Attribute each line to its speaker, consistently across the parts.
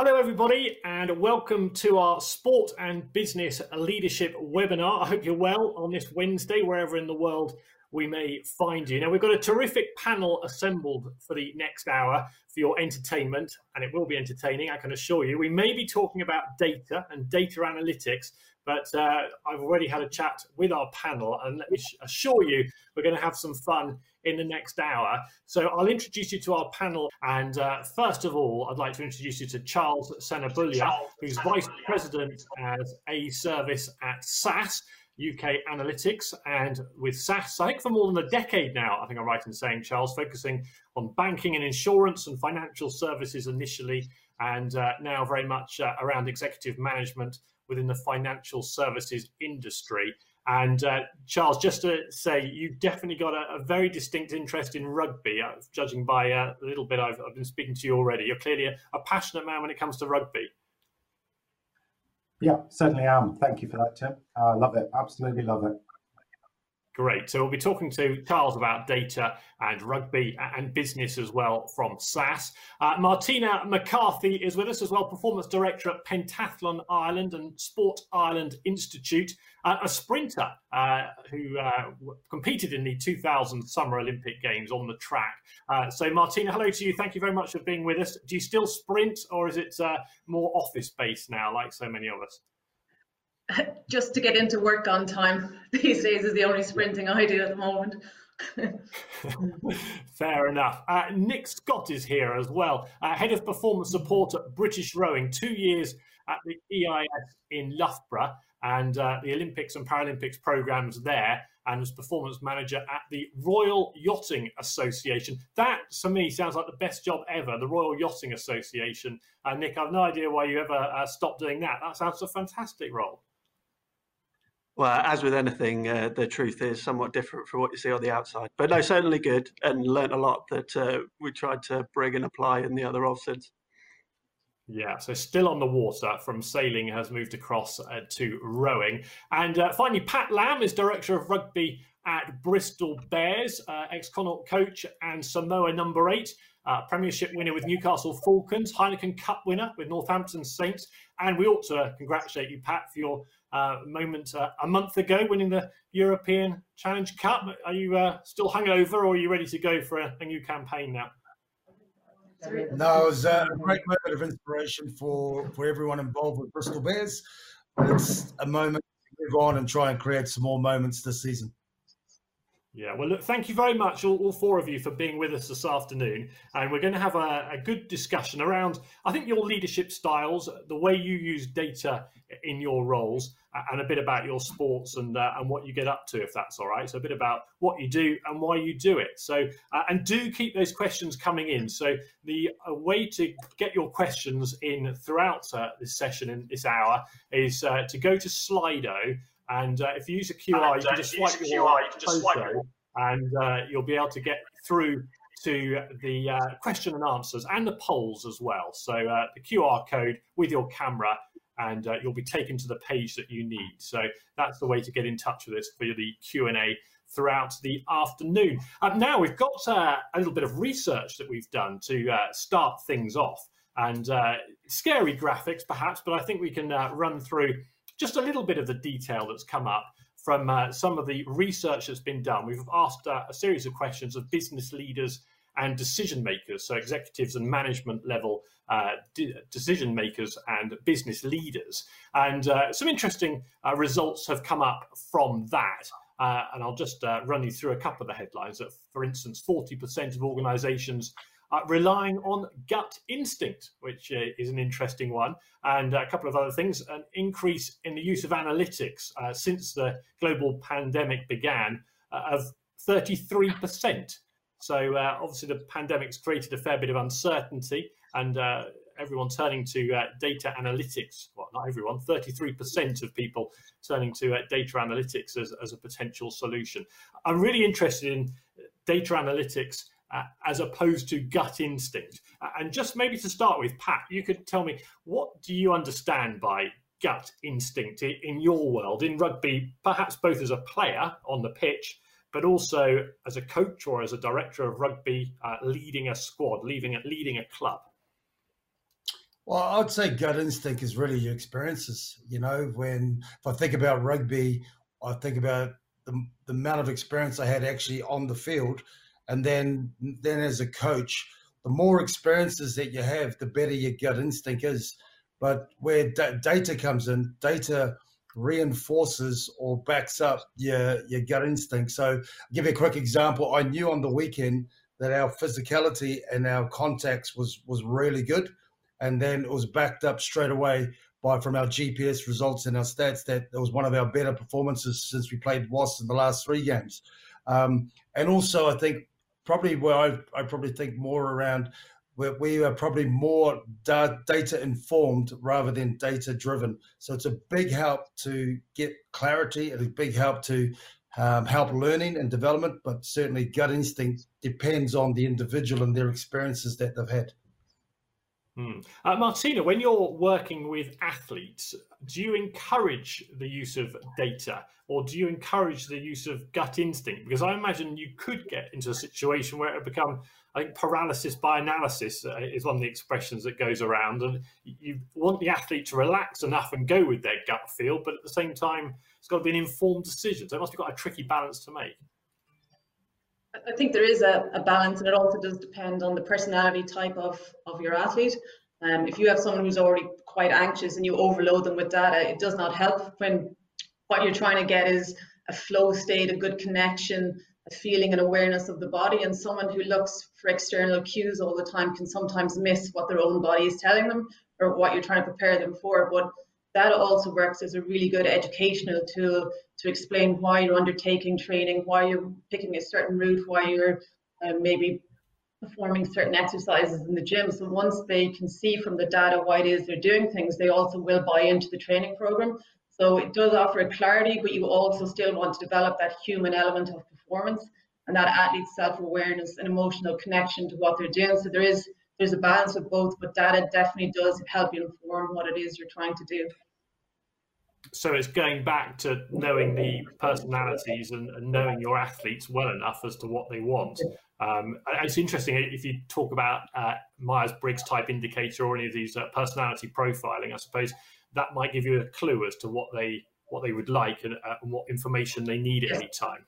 Speaker 1: Hello, everybody, and welcome to our Sport and Business Leadership webinar. I hope you're well on this Wednesday, wherever in the world we may find you. Now, we've got a terrific panel assembled for the next hour for your entertainment, and it will be entertaining, I can assure you. We may be talking about data and data analytics, but uh, I've already had a chat with our panel, and let me assure you, we're going to have some fun in the next hour. So I'll introduce you to our panel. And uh, first of all, I'd like to introduce you to Charles Senabulya, who's Vice President as A Service at SAS. UK Analytics and with SAS, I think for more than a decade now, I think I'm right in saying, Charles, focusing on banking and insurance and financial services initially, and uh, now very much uh, around executive management within the financial services industry. And uh, Charles, just to say, you've definitely got a, a very distinct interest in rugby, uh, judging by uh, a little bit I've, I've, been speaking to you already. You're clearly a, a passionate man when it comes to rugby.
Speaker 2: Yeah, certainly am. Thank you for that, Tim. I love it. Absolutely love it.
Speaker 1: Great. So we'll be talking to Charles about data and rugby and business as well from SAS. Uh, Martina McCarthy is with us as well, Performance Director at Pentathlon Ireland and Sport Ireland Institute, uh, a sprinter uh, who uh, competed in the 2000 Summer Olympic Games on the track. Uh, so Martina, hello to you. Thank you very much for being with us. Do you still sprint or is it uh, more office-based now, like so many of us?
Speaker 3: just to get into work on time these days is the only sprinting I do at the moment.
Speaker 1: Fair enough. Uh, Nick Scott is here as well, uh, head of performance support at British Rowing, two years at the EIS in Loughborough and uh, the Olympics and Paralympics programs there, and was performance manager at the Royal Yachting Association. That, to me, sounds like the best job ever, the Royal Yachting Association. Uh, Nick, I've no idea why you ever uh, stopped doing that. That sounds a fantastic role.
Speaker 4: Well, as with anything, uh, the truth is somewhat different from what you see on the outside. But no, certainly good, and learnt a lot that uh, we tried to bring and apply in the other since.
Speaker 1: Yeah, so still on the water from sailing has moved across uh, to rowing. And uh, finally, Pat Lam is Director of Rugby at Bristol Bears, uh, ex Connacht coach and Samoa number eight, uh, Premiership winner with Newcastle Falcons, Heineken Cup winner with Northampton Saints. And we ought to congratulate you, Pat, for your uh, moment uh, a month ago, winning the European Challenge Cup. Are you uh, still hungover, or are you ready to go for a, a new campaign now?
Speaker 5: No, it was a great moment of inspiration for for everyone involved with Bristol Bears. But it's a moment to move on and try and create some more moments this season.
Speaker 1: Yeah, well, look, thank you very much, all, all, four of you, for being with us this afternoon. And we're going to have a, a, good discussion around, I think, your leadership styles, the way you use data in your roles, and a bit about your sports and uh, and what you get up to, if that's all right. So a bit about what you do and why you do it. So uh, and do keep those questions coming in. So the way to get your questions in throughout uh, this session in this hour is uh, to go to Slido and uh, if you use a QR, and, you can just swipe your QR, you can just swipe and uh, you'll be able to get through to the uh, question and answers and the polls as well. So uh, the QR code with your camera, and uh, you'll be taken to the page that you need. So that's the way to get in touch with us for the Q and A throughout the afternoon. now we've got uh, a little bit of research that we've done to start things off, and scary graphics perhaps, but I think we can run through just a little bit of the detail that's come up from uh, some of the research that's been done. We've asked uh, a series of questions of business leaders and decision makers, so executives and management level uh, decision makers and business leaders. And uh, some interesting uh, results have come up from that. Uh, and I'll just run you through a couple of the headlines. That, for instance, 40% of organizations uh, relying on gut instinct, which uh, is an interesting one, and a couple of other things. An increase in the use of analytics uh, since the global pandemic began uh, of 33%. So, uh, obviously, the pandemic's created a fair bit of uncertainty, and uh, everyone turning to data analytics. Well, not everyone, 33% of people turning to data analytics as, as a potential solution. I'm really interested in data analytics uh, as opposed to gut instinct. Uh, and just maybe to start with, Pat, you could tell me what do you understand by gut instinct in your world in rugby, perhaps both as a player on the pitch, but also as a coach or as a director of rugby, uh, leading a squad, leading a, leading a club.
Speaker 5: Well, I'd say gut instinct is really your experiences. You know, when if I think about rugby, I think about the, the amount of experience I had actually on the field, and then then as a coach, the more experiences that you have, the better your gut instinct is. But where d- data comes in, data reinforces or backs up your your gut instinct. So, I'll give you a quick example. I knew on the weekend that our physicality and our contacts was was really good and then it was backed up straight away by from our GPS results and our stats that it was one of our better performances since we played Wasps in the last three games. Um, and also, I think probably where I, I probably think more around where we are probably more da- data informed rather than data driven. So it's a big help to get clarity and a big help to um, help learning and development, but certainly gut instinct depends on the individual and their experiences that they've had.
Speaker 1: Hmm. Uh, Martina, when you're working with athletes, do you encourage the use of data or do you encourage the use of gut instinct? Because I imagine you could get into a situation where it would become, I think, paralysis by analysis uh, is one of the expressions that goes around, and you want the athlete to relax enough and go with their gut feel, but at the same time, it's got to be an informed decision. So it must be quite a tricky balance to make.
Speaker 3: I think there is a, a, balance, and it also does depend on the personality type of, of your athlete. Um, if you have someone who's already quite anxious and you overload them with data, it does not help when what you're trying to get is a flow state, a good connection, feeling and awareness of the body. And someone who looks for external cues all the time can sometimes miss what their own body is telling them or what you're trying to prepare them for. But that also works as a really good educational tool to explain why you're undertaking training, why you're picking a certain route, why you're uh, maybe performing certain exercises in the gym. So once they can see from the data why it is they're doing things, they also will buy into the training program. So it does offer clarity, but you also still want to develop that human element of performance and that athlete's self-awareness and emotional connection to what they're doing. So there is there's a balance of both, but data definitely does help you inform what it is you're trying to do
Speaker 1: so it's going back to knowing the personalities and, and, knowing your athletes well enough as to what they want. Um, it's interesting if you talk about uh, Myers Briggs type indicator or any of these uh, personality profiling. I suppose that might give you a clue as to what they what they would like and, uh, and what information they need at any time.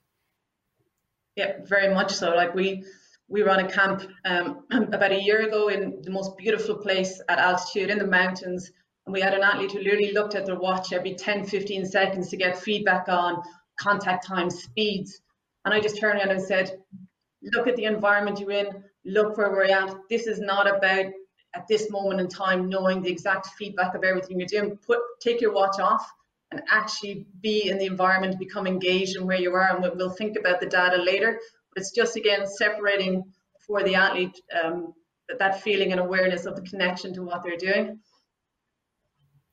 Speaker 3: Yeah, very much so. Like we we ran a camp um, about a year ago in the most beautiful place at altitude in the mountains and we had an athlete who literally looked at their watch every 10, 15 seconds to get feedback on contact times, speeds. And I just turned around and said, look at the environment you're in, look where we're at. This is not about at this moment in time knowing the exact feedback of everything you're doing. Put take your watch off and actually be in the environment, become engaged in where you are, and we'll think about the data later. But it's just again separating for the athlete um, that, feeling and awareness of the connection to what they're doing.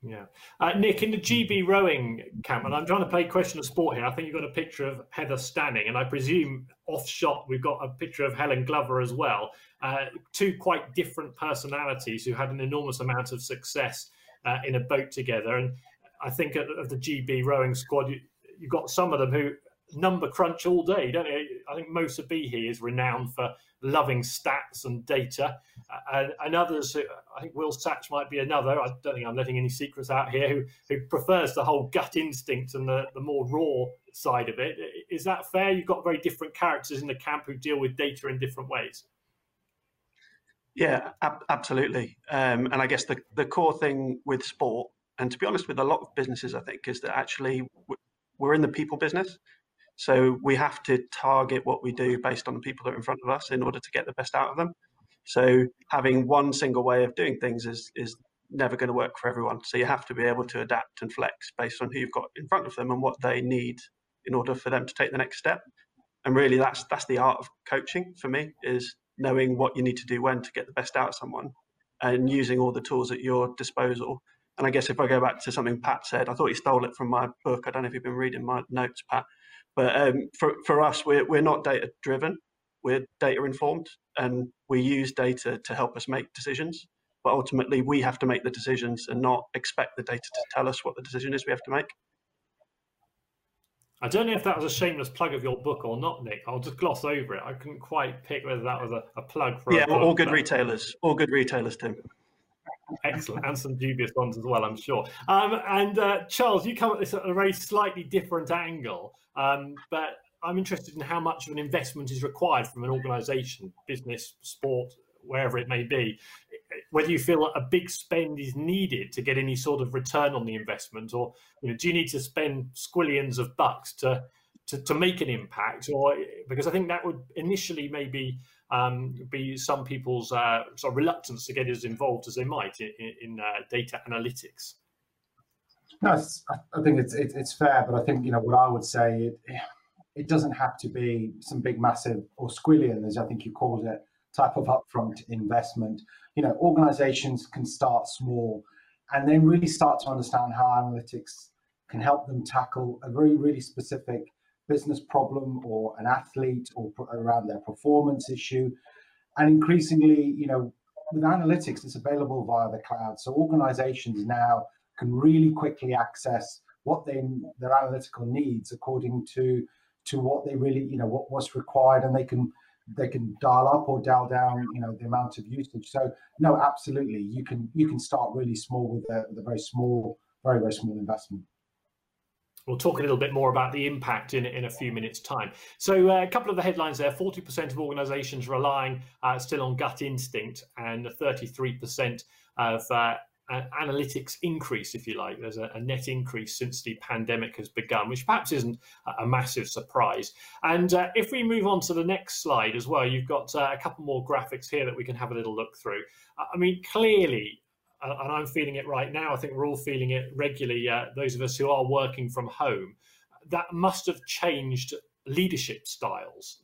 Speaker 1: Yeah. Uh, Nick, in the GB rowing camp, and I'm trying to play question of sport here, I think you've got a picture of Heather Stanning, and I presume off shot we've got a picture of Helen Glover as well. Uh, two quite different personalities who had an enormous amount of success uh, in a boat together. And I think of the GB rowing squad, you, have got some of them who number crunch all day, don't you? I think Moe Sbihi is renowned for loving stats and data, uh, and, and others. Who, I think Will Satch might be another. I don't think I'm letting any secrets out here. Who who prefers the whole gut instinct and the the more raw side of it. Is that fair? You've got very different characters in the camp who deal with data in different ways.
Speaker 4: Yeah, ab- absolutely. Um, and I guess the the core thing with sport, and to be honest, with a lot of businesses, I think, is that actually we're in the people business. So we have to target what we do based on the people that are in front of us in order to get the best out of them. So having one single way of doing things is is never going to work for everyone. So you have to be able to adapt and flex based on who you've got in front of them and what they need in order for them to take the next step. And really that's that's the art of coaching for me is knowing what you need to do when to get the best out of someone and using all the tools at your disposal. And I guess if I go back to something Pat said, I thought he stole it from my book. I don't know if you've been reading my notes, Pat, but um, for, for us, we're, we're not data driven, we're data informed, and we use data to help us make decisions. But ultimately, we have to make the decisions and not expect the data to tell us what the decision is we have to make.
Speaker 1: I don't know if that was a shameless plug of your book or not, Nick. I'll just gloss over it. I couldn't quite pick whether that was a, a plug for.
Speaker 4: Yeah, all good retailers. All good retailers, Tim.
Speaker 1: Excellent, and some dubious ones as well, I'm sure. Um, and uh, Charles, you come at this at a very slightly different angle, um, but I'm interested in how much of an investment is required from an organisation, business, sport, wherever it may be. Whether you feel a big spend is needed to get any sort of return on the investment, or you know, do you need to spend squillions of bucks to to, to make an impact? Or because I think that would initially maybe um, be some people's uh, sort of reluctance to get as involved as they might in, in uh, data analytics.
Speaker 2: No, I think it's, it's fair, but I think you know what I would say. It, it doesn't have to be some big, massive or squillion, as I think you called it, type of upfront investment. You know, organizations can start small and then really start to understand how analytics can help them tackle a very, really specific business problem or an athlete or around their performance issue. And increasingly, you know, with analytics, it's available via the cloud. So organizations now can really quickly access what they, their analytical needs according to to what they really, you know, what what's required, and they can they can dial up or dial down, you know, the amount of usage. So no, absolutely, you can you can start really small with a, with a very small, very very small investment.
Speaker 1: We'll talk a little bit more about the impact in, in a few minutes' time. So, uh, a couple of the headlines there 40% of organizations relying uh, still on gut instinct, and 33% of uh, analytics increase, if you like. There's a, a, net increase since the pandemic has begun, which perhaps isn't a, massive surprise. And uh, if we move on to the next slide as well, you've got uh, a couple more graphics here that we can have a little look through. I mean, clearly, uh, and I'm feeling it right now, I think we're all feeling it regularly, uh, those of us who are working from home, that must have changed leadership styles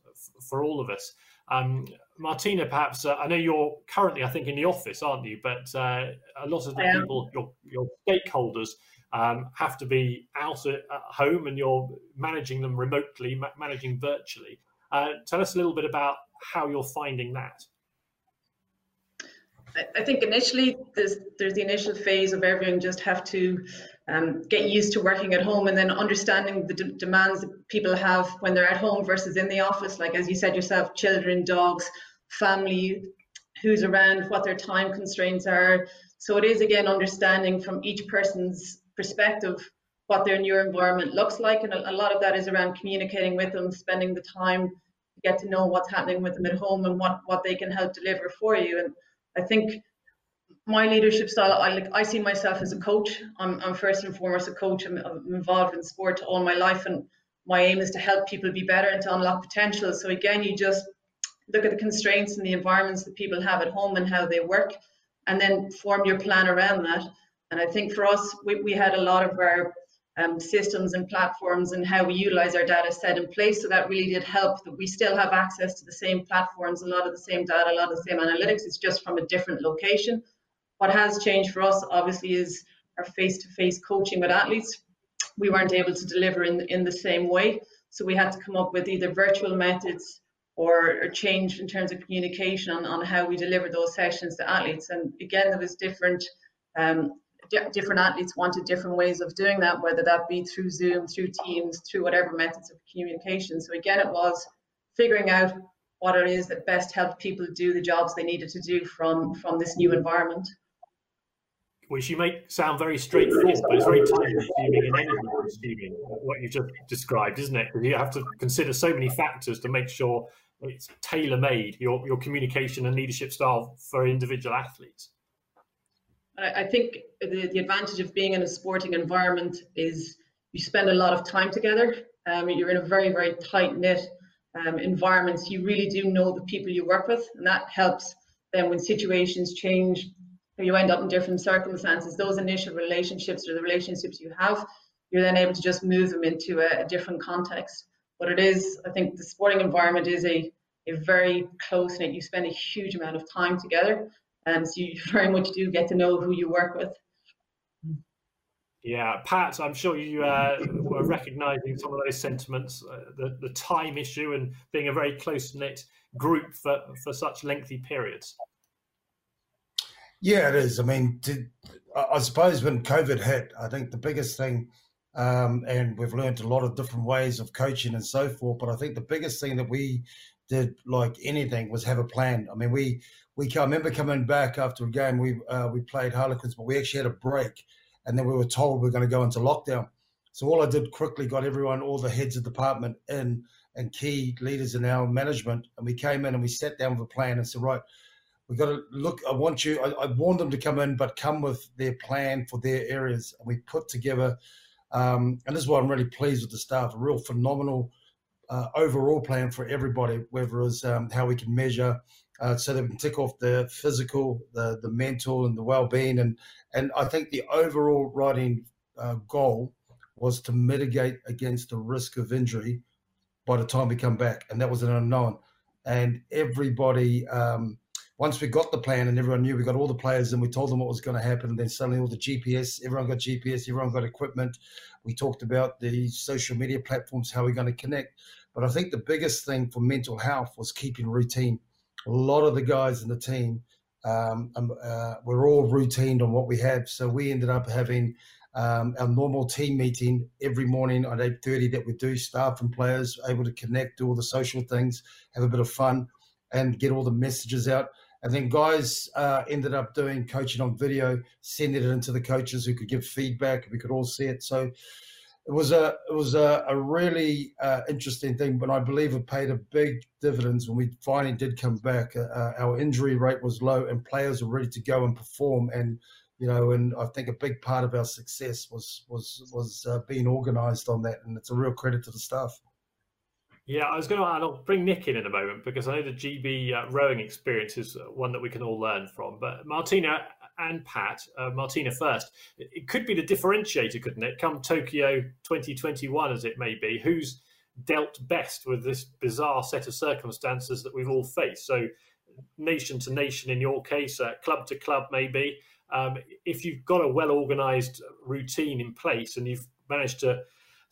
Speaker 1: for all of us. Um, Martina, perhaps uh, I know you're currently, I think, in the office, aren't you? But uh, a lot of the people, your your stakeholders, um, have to be out at, at, home, and you're managing them remotely, ma- managing virtually. Uh, tell us a little bit about how you're finding that.
Speaker 3: I think initially there's there's the initial phase of everyone just have to um, get used to working at home and then understanding the demands that people have when they're at home versus in the office. Like as you said yourself, children, dogs, family, who's around, what their time constraints are. So it is again understanding from each person's perspective what their new environment looks like, and a, a lot of that is around communicating with them, spending the time to get to know what's happening with them at home and what what they can help deliver for you. And I think my leadership style, I like I see myself as a coach. I'm, I'm first and foremost a coach. I'm, I'm, involved in sport all my life, and my aim is to help people be better and to unlock potential. So again, you just look at the constraints and the environments that people have at home and how they work, and then form your plan around that. And I think for us, we, we had a lot of our um, systems and platforms and how we utilize our data set in place. So that really did help that we still have access to the same platforms, a lot of the same data, a lot of the same analytics. It's just from a different location. What has changed for us, obviously, is our face-to-face coaching with athletes. We weren't able to deliver in in the same way, so we had to come up with either virtual methods or, or change in terms of communication on, on how we deliver those sessions to athletes. And again, there was different um, different athletes wanted different ways of doing that, whether that be through Zoom, through Teams, through whatever methods of communication. So again, it was figuring out what it is that best helped people do the jobs they needed to do from from this new environment
Speaker 1: which you make sound very straightforward, but it's very time consuming and energy consuming, what you've just described, isn't it? You have to consider so many factors to make sure it's tailor made, your, your communication and leadership style for individual athletes.
Speaker 3: I think the, the advantage of being in a sporting environment is you spend a lot of time together. Um, you're in a very, very tight knit um, environment. So you really do know the people you work with, and that helps then when situations change, or you end up in different circumstances, those initial relationships or the relationships you have, you're then able to just move them into a, a different context. But it is, I think the sporting environment is a, a very close knit, you spend a huge amount of time together. And so you very much do get to know who you work with.
Speaker 1: Yeah, Pat, I'm sure you uh, were recognising some of those sentiments, uh, the, the time issue and being a very close knit group for, for such lengthy periods.
Speaker 5: Yeah, it is. I mean, to, I suppose when COVID hit, I think the biggest thing, um, and we've learned a lot of different ways of coaching and so forth, but I think the biggest thing that we did like anything was have a plan. I mean, we we I remember coming back after a game. We uh, we played Harlequins, but we actually had a break, and then we were told we are going to go into lockdown. So all I did quickly got everyone, all the heads of department in and key leaders in our management, and we came in and we sat down with a plan and said, right, we've got to look. I want you. I, I warned them to come in, but come with their plan for their areas, and we put together. Um, and this is why I'm really pleased with the staff. A real phenomenal uh, overall plan for everybody, whether it's um, how we can measure uh, so that we can tick off the physical, the the mental, and the well-being. And and I think the overall writing uh, goal was to mitigate against the risk of injury by the time we come back, and that was an unknown. And everybody, um, once we got the plan and everyone knew we got all the players and we told them what was going to happen, and then suddenly all the GPS, everyone got GPS, everyone got equipment. We talked about the social media platforms, how we're going to connect. But I think the biggest thing for mental health was keeping routine. A lot of the guys in the team um, um uh, were all routined on what we had. So we ended up having um, our normal team meeting every morning at 8.30 that we do, staff and players able to connect, do all the social things, have a bit of fun and get all the messages out. And then guys uh, ended up doing coaching on video, sending it into the coaches who could give feedback. We could all see it. So it was a it was a, a really uh, interesting thing, but I believe it paid a big dividends when we finally did come back. Uh, uh our injury rate was low, and players were ready to go and perform. And you know, and I think a big part of our success was was was uh, being organised on that, and it's a real credit to the staff.
Speaker 1: Yeah, I was going to. add, I'll bring Nick in in a moment because I know the GB uh, rowing experience is one that we can all learn from. But Martina and Pat, uh, Martina first, it could be the differentiator, couldn't it? Come Tokyo 2021, as it may be, who's dealt best with this bizarre set of circumstances that we've all faced? So, nation to nation, in your case, uh, club to club, maybe um, if you've got a well organized routine in place and you've managed to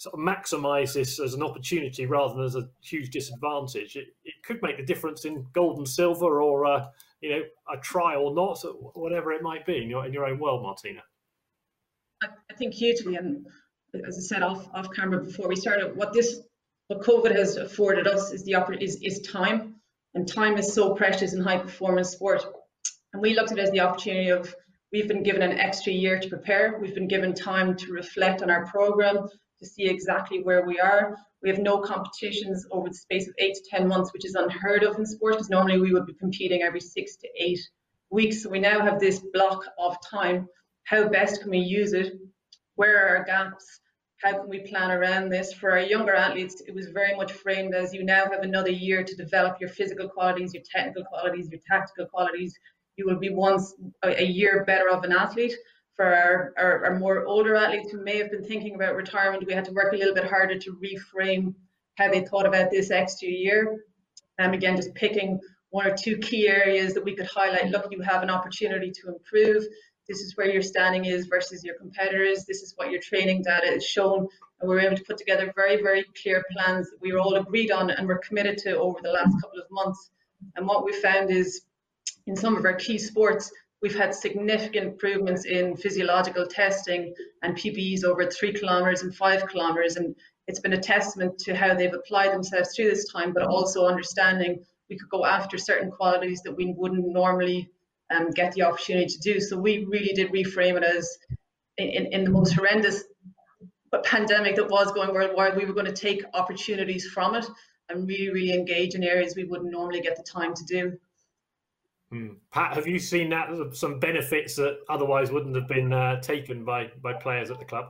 Speaker 1: sort of maximize this as an opportunity rather than as a huge disadvantage, it, it could make the difference in gold and silver or, uh, you know, a try or not, whatever it might be in your, in your own world, Martina.
Speaker 3: I think hugely, and as I said off off camera before we started, what this what COVID has afforded us is the is is time, and time is so precious in high performance sport, and we looked at it as the opportunity of We've been given an extra year to prepare. We've been given time to reflect on our program, to see exactly where we are. We have no competitions over the space of eight to 10 months, which is unheard of in sport, because normally we would be competing every six to eight weeks. So we now have this block of time. How best can we use it? Where are our gaps? How can we plan around this? For our younger athletes, it was very much framed as you now have another year to develop your physical qualities, your technical qualities, your tactical qualities, you will be once a year better of an athlete. For our, our, our, more older athletes who may have been thinking about retirement, we had to work a little bit harder to reframe how they thought about this extra year. And um, again, just picking one or two key areas that we could highlight. Look, you have an opportunity to improve. This is where your standing is versus your competitors. This is what your training data is shown. And we were able to put together very, very clear plans that we were all agreed on and were committed to over the last couple of months. And what we found is in some of our key sports, we've had significant improvements in physiological testing and PBs over three kilometers and five kilometers. And it's been a testament to how they've applied themselves through this time, but also understanding we could go after certain qualities that we wouldn't normally um, get the opportunity to do. So we really did reframe it as in, in the most horrendous pandemic that was going worldwide, we were going to take opportunities from it and really, really engage in areas we wouldn't normally get the time to do.
Speaker 1: Hmm. Pat, have you seen that some benefits that otherwise wouldn't have been uh, taken by by players at the club?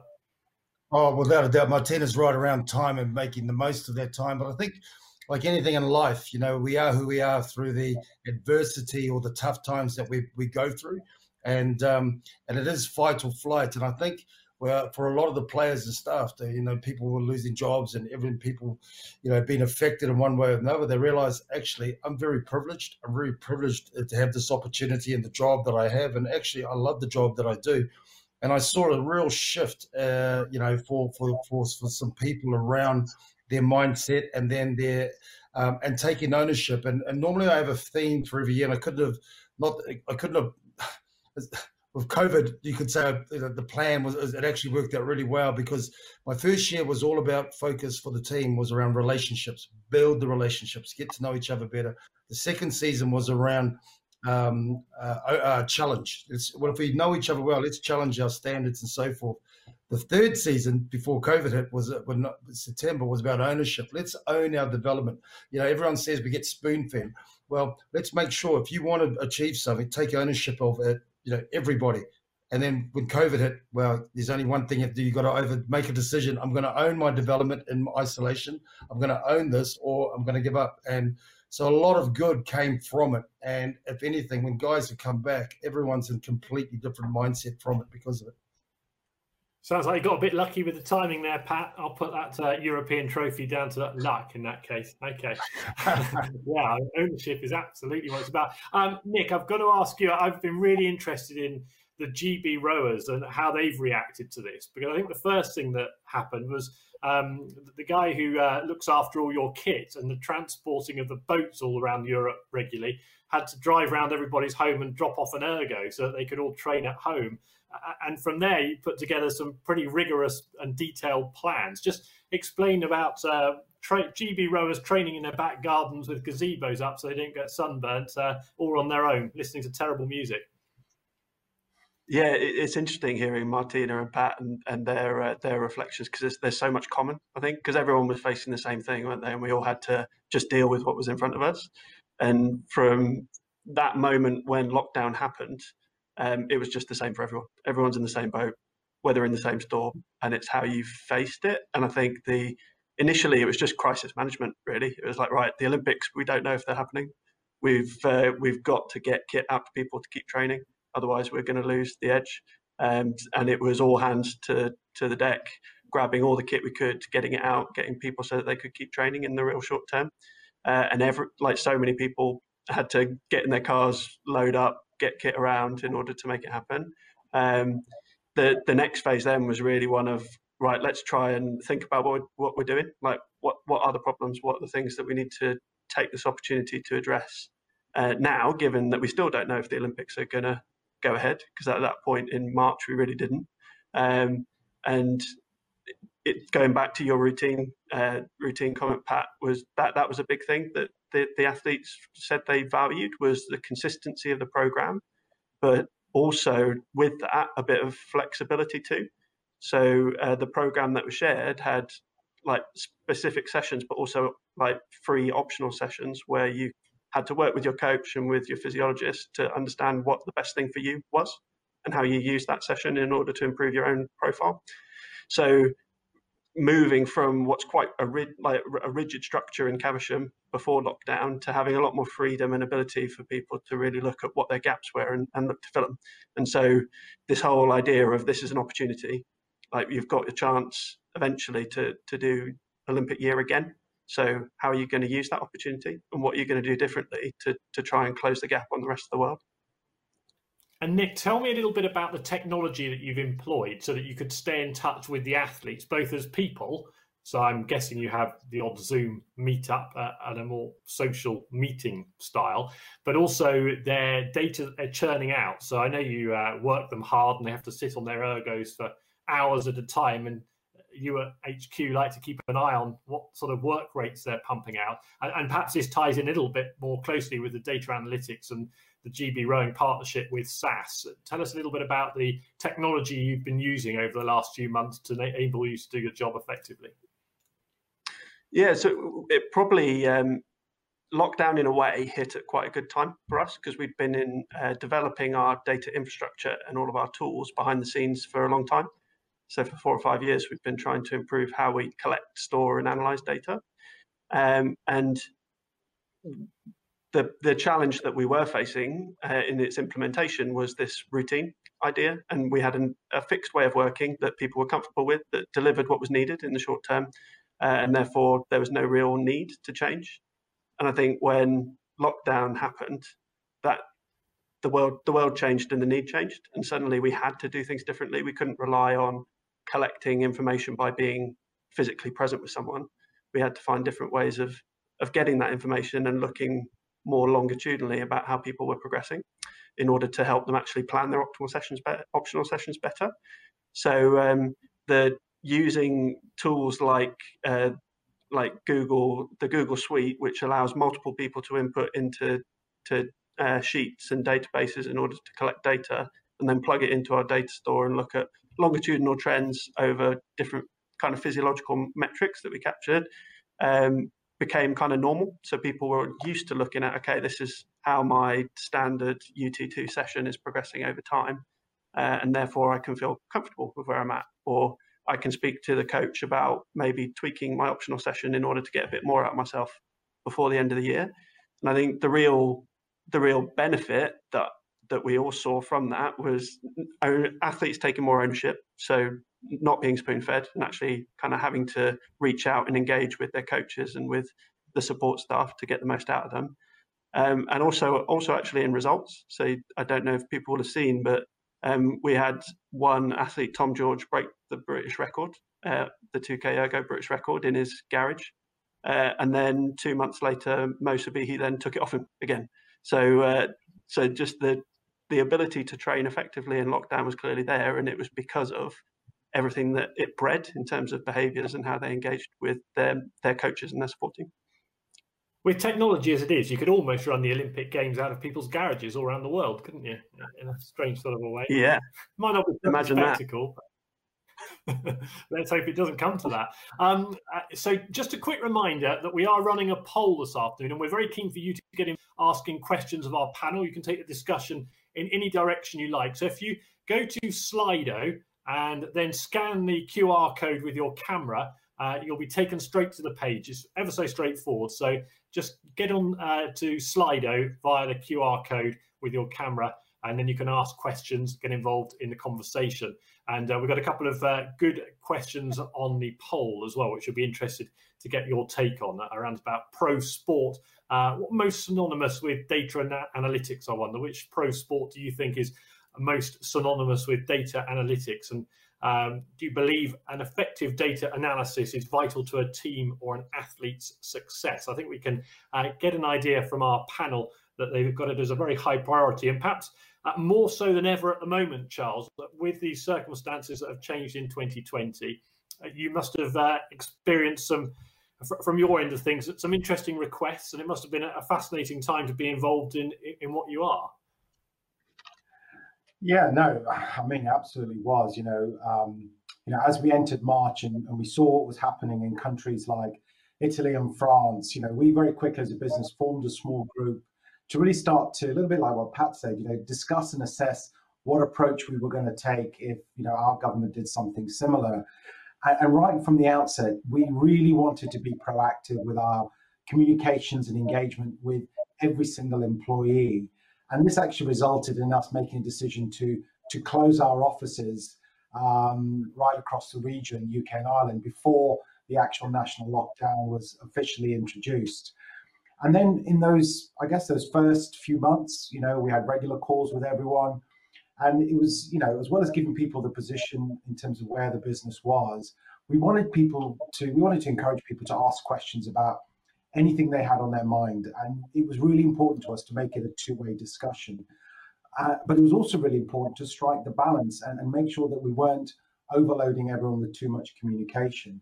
Speaker 5: Oh, without a doubt, Martina's right around time and making the most of that time. But I think, like anything in life, you know, we are who we are through the adversity or the tough times that we we go through, and um, and it is fight or flight. And I think where for a lot of the players and staff, they, you know, people were losing jobs and even people, you know, being affected in one way or another. They realized actually I'm very privileged. I'm very privileged to have this opportunity and the job that I have, and actually I love the job that I do. And I saw a real shift, uh, you know, for, for for for some people around their mindset and then their um, and taking ownership. And, and normally I have a theme for every year, and I couldn't have not I couldn't have with COVID, you could say the plan was it actually worked out really well because my first year was all about focus for the team was around relationships, build the relationships, get to know each other better. The second season was around um, uh, uh, challenge. It's, well, if we know each other well, let's challenge our standards and so forth. The third season before COVID hit was uh, when September was about ownership. Let's own our development. You know, everyone says we get spoon fed. Well, let's make sure if you want to achieve something, take ownership of it. You know, everybody. And then when COVID hit, well, there's only one thing you have. You've got to over make a decision. I'm going to own my development in isolation. I'm going to own this, or I'm going to give up. And so a lot of good came from it. And if anything, when guys have come back, everyone's in completely different mindset from it because of it.
Speaker 1: Sounds like you got a bit lucky with the timing there, Pat. I'll put that uh, European trophy down to that luck in that case. Okay. yeah, ownership is absolutely what it's about. Um, Nick, I've got to ask you, I've been really interested in the GB rowers and how they've reacted to this because I think the first thing that happened was um, the guy who uh, looks after all your kit and the transporting of the boats all around Europe regularly had to drive around everybody's home and drop off an ergo so that they could all train at home and from there you put together some pretty rigorous and detailed plans. Just explain about uh, tra- GB rowers training in their back gardens with gazebos up so they don't get sunburnt, uh, all on their own, listening to terrible music.
Speaker 4: Yeah, it's interesting hearing Martina and Pat and, and their uh, their reflections because there's so much common. I think because everyone was facing the same thing, weren't they? And we all had to just deal with what was in front of us. And from that moment when lockdown happened, um, it was just the same for everyone. Everyone's in the same boat, whether in the same storm, and it's how you faced it. And I think the initially it was just crisis management. Really, it was like right, the Olympics. We don't know if they're happening. We've uh, we've got to get kit out to people to keep training. Otherwise, we're going to lose the edge. Um, and it was all hands to to the deck, grabbing all the kit we could, getting it out, getting people so that they could keep training in the real short term. Uh, and every like so many people had to get in their cars, load up, get kit around in order to make it happen. Um, the the next phase then was really one of right. Let's try and think about what what we're doing. Like what what are the problems? What are the things that we need to take this opportunity to address uh, now? Given that we still don't know if the Olympics are going to go ahead, because at that point in March we really didn't. Um, and it, going back to your routine uh, routine comment, Pat, was that that was a big thing that the, the athletes said they valued was the consistency of the program, but also with that a bit of flexibility too. So uh, the program that was shared had like specific sessions, but also like free optional sessions where you had to work with your coach and with your physiologist to understand what the best thing for you was and how you use that session in order to improve your own profile. So moving from what's quite a, like a rigid structure in Caversham before lockdown to having a lot more freedom and ability for people to really look at what their gaps were and, and look to fill them. And so this whole idea of this is an opportunity, like you've got a chance eventually to, to do Olympic year again. So how are you going to use that opportunity and what are you going to do differently to, to try and close the gap on the rest of the world?
Speaker 1: And Nick, tell me a little bit about the technology that you've employed so that you could stay in touch with the athletes, both as people. So I'm guessing you have the odd Zoom meetup uh, and a more social meeting style, but also their data are churning out. So I know you uh, work them hard and they have to sit on their ergos for hours at a time. And you at HQ like to keep an eye on what sort of work rates they're pumping out. And, and perhaps this ties in a little bit more closely with the data analytics and the GB Rowing partnership with SAS. Tell us a little bit about the technology you've been using over the last few months to enable you to do your job effectively.
Speaker 4: Yeah, so it probably um, lockdown in a way hit at quite a good time for us because we've been in uh, developing our data infrastructure and all of our tools behind the scenes for a long time. So for four or five years, we've been trying to improve how we collect, store, and analyze data. Um, and the, the challenge that we were facing uh, in its implementation was this routine idea. And we had an, a fixed way of working that people were comfortable with that delivered what was needed in the short term. Uh, and therefore, there was no real need to change. And I think when lockdown happened, that the world the world changed and the need changed, and suddenly we had to do things differently. We couldn't rely on collecting information by being physically present with someone. We had to find different ways of of getting that information and looking more longitudinally about how people were progressing. in order to help them actually plan their optimal sessions better, optional sessions better. So um, the using tools like uh, like Google, the Google Suite, which allows multiple people to input into to uh, sheets and databases in order to collect data, and then plug it into our data store and look at longitudinal trends over different kind of physiological metrics that we captured. Um, became kind of normal. So people were used to looking at, okay, this is how my standard UT2 session is progressing over time. Uh, and therefore I can feel comfortable with where I'm at. Or I can speak to the coach about maybe tweaking my optional session in order to get a bit more out of myself before the end of the year. And I think the real the real benefit that that we all saw from that was athletes taking more ownership. So not being spoon fed and actually kind of having to reach out and engage with their coaches and with the support staff to get the most out of them. Um, and also, also actually in results. So I don't know if people have seen, but um, we had one athlete, Tom George, break the British record, uh, the 2K Ergo British record in his garage. Uh, and then two months later, Moe Sbihi then took it off him again. So, uh, so just the the ability to train effectively in lockdown was clearly there, and it was because of everything that it bred in terms of behaviours and how they engaged with their their coaches and their support team.
Speaker 1: With technology as it is, you could almost run the Olympic Games out of people's garages all around the world, couldn't you? In a strange sort of a way.
Speaker 4: Yeah.
Speaker 1: Might not be Imagine spectacle. Let's hope it doesn't come to that. Um, uh, so, just a quick reminder that we are running a poll this afternoon, and we're very keen for you to get in asking questions of our panel. You can take the discussion in any direction you like. So, if you go to Slido, and then scan the QR code with your camera. Uh, you'll be taken straight to the page. It's ever so straightforward. So just get on uh, to Slido via the QR code with your camera, and then you can ask questions, get involved in the conversation. And uh, we've got a couple of uh, good questions on the poll as well, which you'll be interested to get your take on around about pro sport. Uh, most synonymous with data and analytics, I wonder. Which pro sport do you think is most synonymous with data analytics? And um, do you believe an effective data analysis is vital to a team or an athlete's success? I think we can uh, get an idea from our panel that they've got it as a very high priority, and perhaps uh, more so than ever at the moment, Charles. With these circumstances that have changed in 2020, uh, you must have uh, experienced some from your end of things some interesting requests and it must have been a fascinating time to be involved in in what you are
Speaker 2: yeah, no, I mean, absolutely was. You know, um, you know, as we entered March and, and we saw what was happening in countries like Italy and France, you know, we very quickly as a business formed a small group to really start to a little bit like what Pat said, you know, discuss and assess what approach we were going to take if you know our government did something similar. And, and right from the outset, we really wanted to be proactive with our communications and engagement with every single employee and this actually resulted in us making a decision to, to close our offices um, right across the region, UK and Ireland, before the actual national lockdown was officially introduced. And then in those, I guess those first few months, you know, we had regular calls with everyone. And it was, you know, as well as giving people the position in terms of where the business was, we wanted people to, we wanted to encourage people to ask questions about anything they had on their mind. And it was really important to us to make it a two way discussion. Uh, but it was also really important to strike the balance and, and make sure that we weren't overloading everyone with too much communication.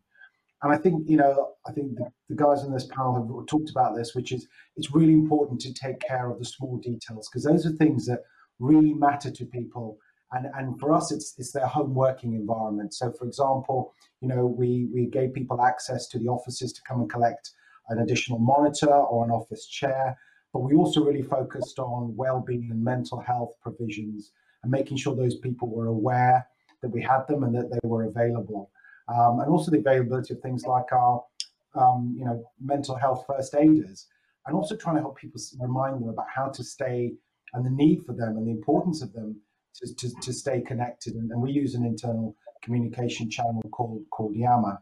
Speaker 2: And I think, you know, I think the, the guys on this panel have talked about this, which is it's really important to take care of the small details because those are things that really matter to people. And, and for us, it's, it's their home working environment. So, for example, you know, we, we gave people access to the offices to come and collect an additional monitor or an office chair. But we also really focused on well-being and mental health provisions and making sure those people were aware that we had them and that they were available. Um, and also the availability of things like our, um, you know, mental health first aiders, and also trying to help people remind them about how to stay and the need for them and the importance of them to, to, to stay connected. And, and, we use an internal communication channel called called Yammer.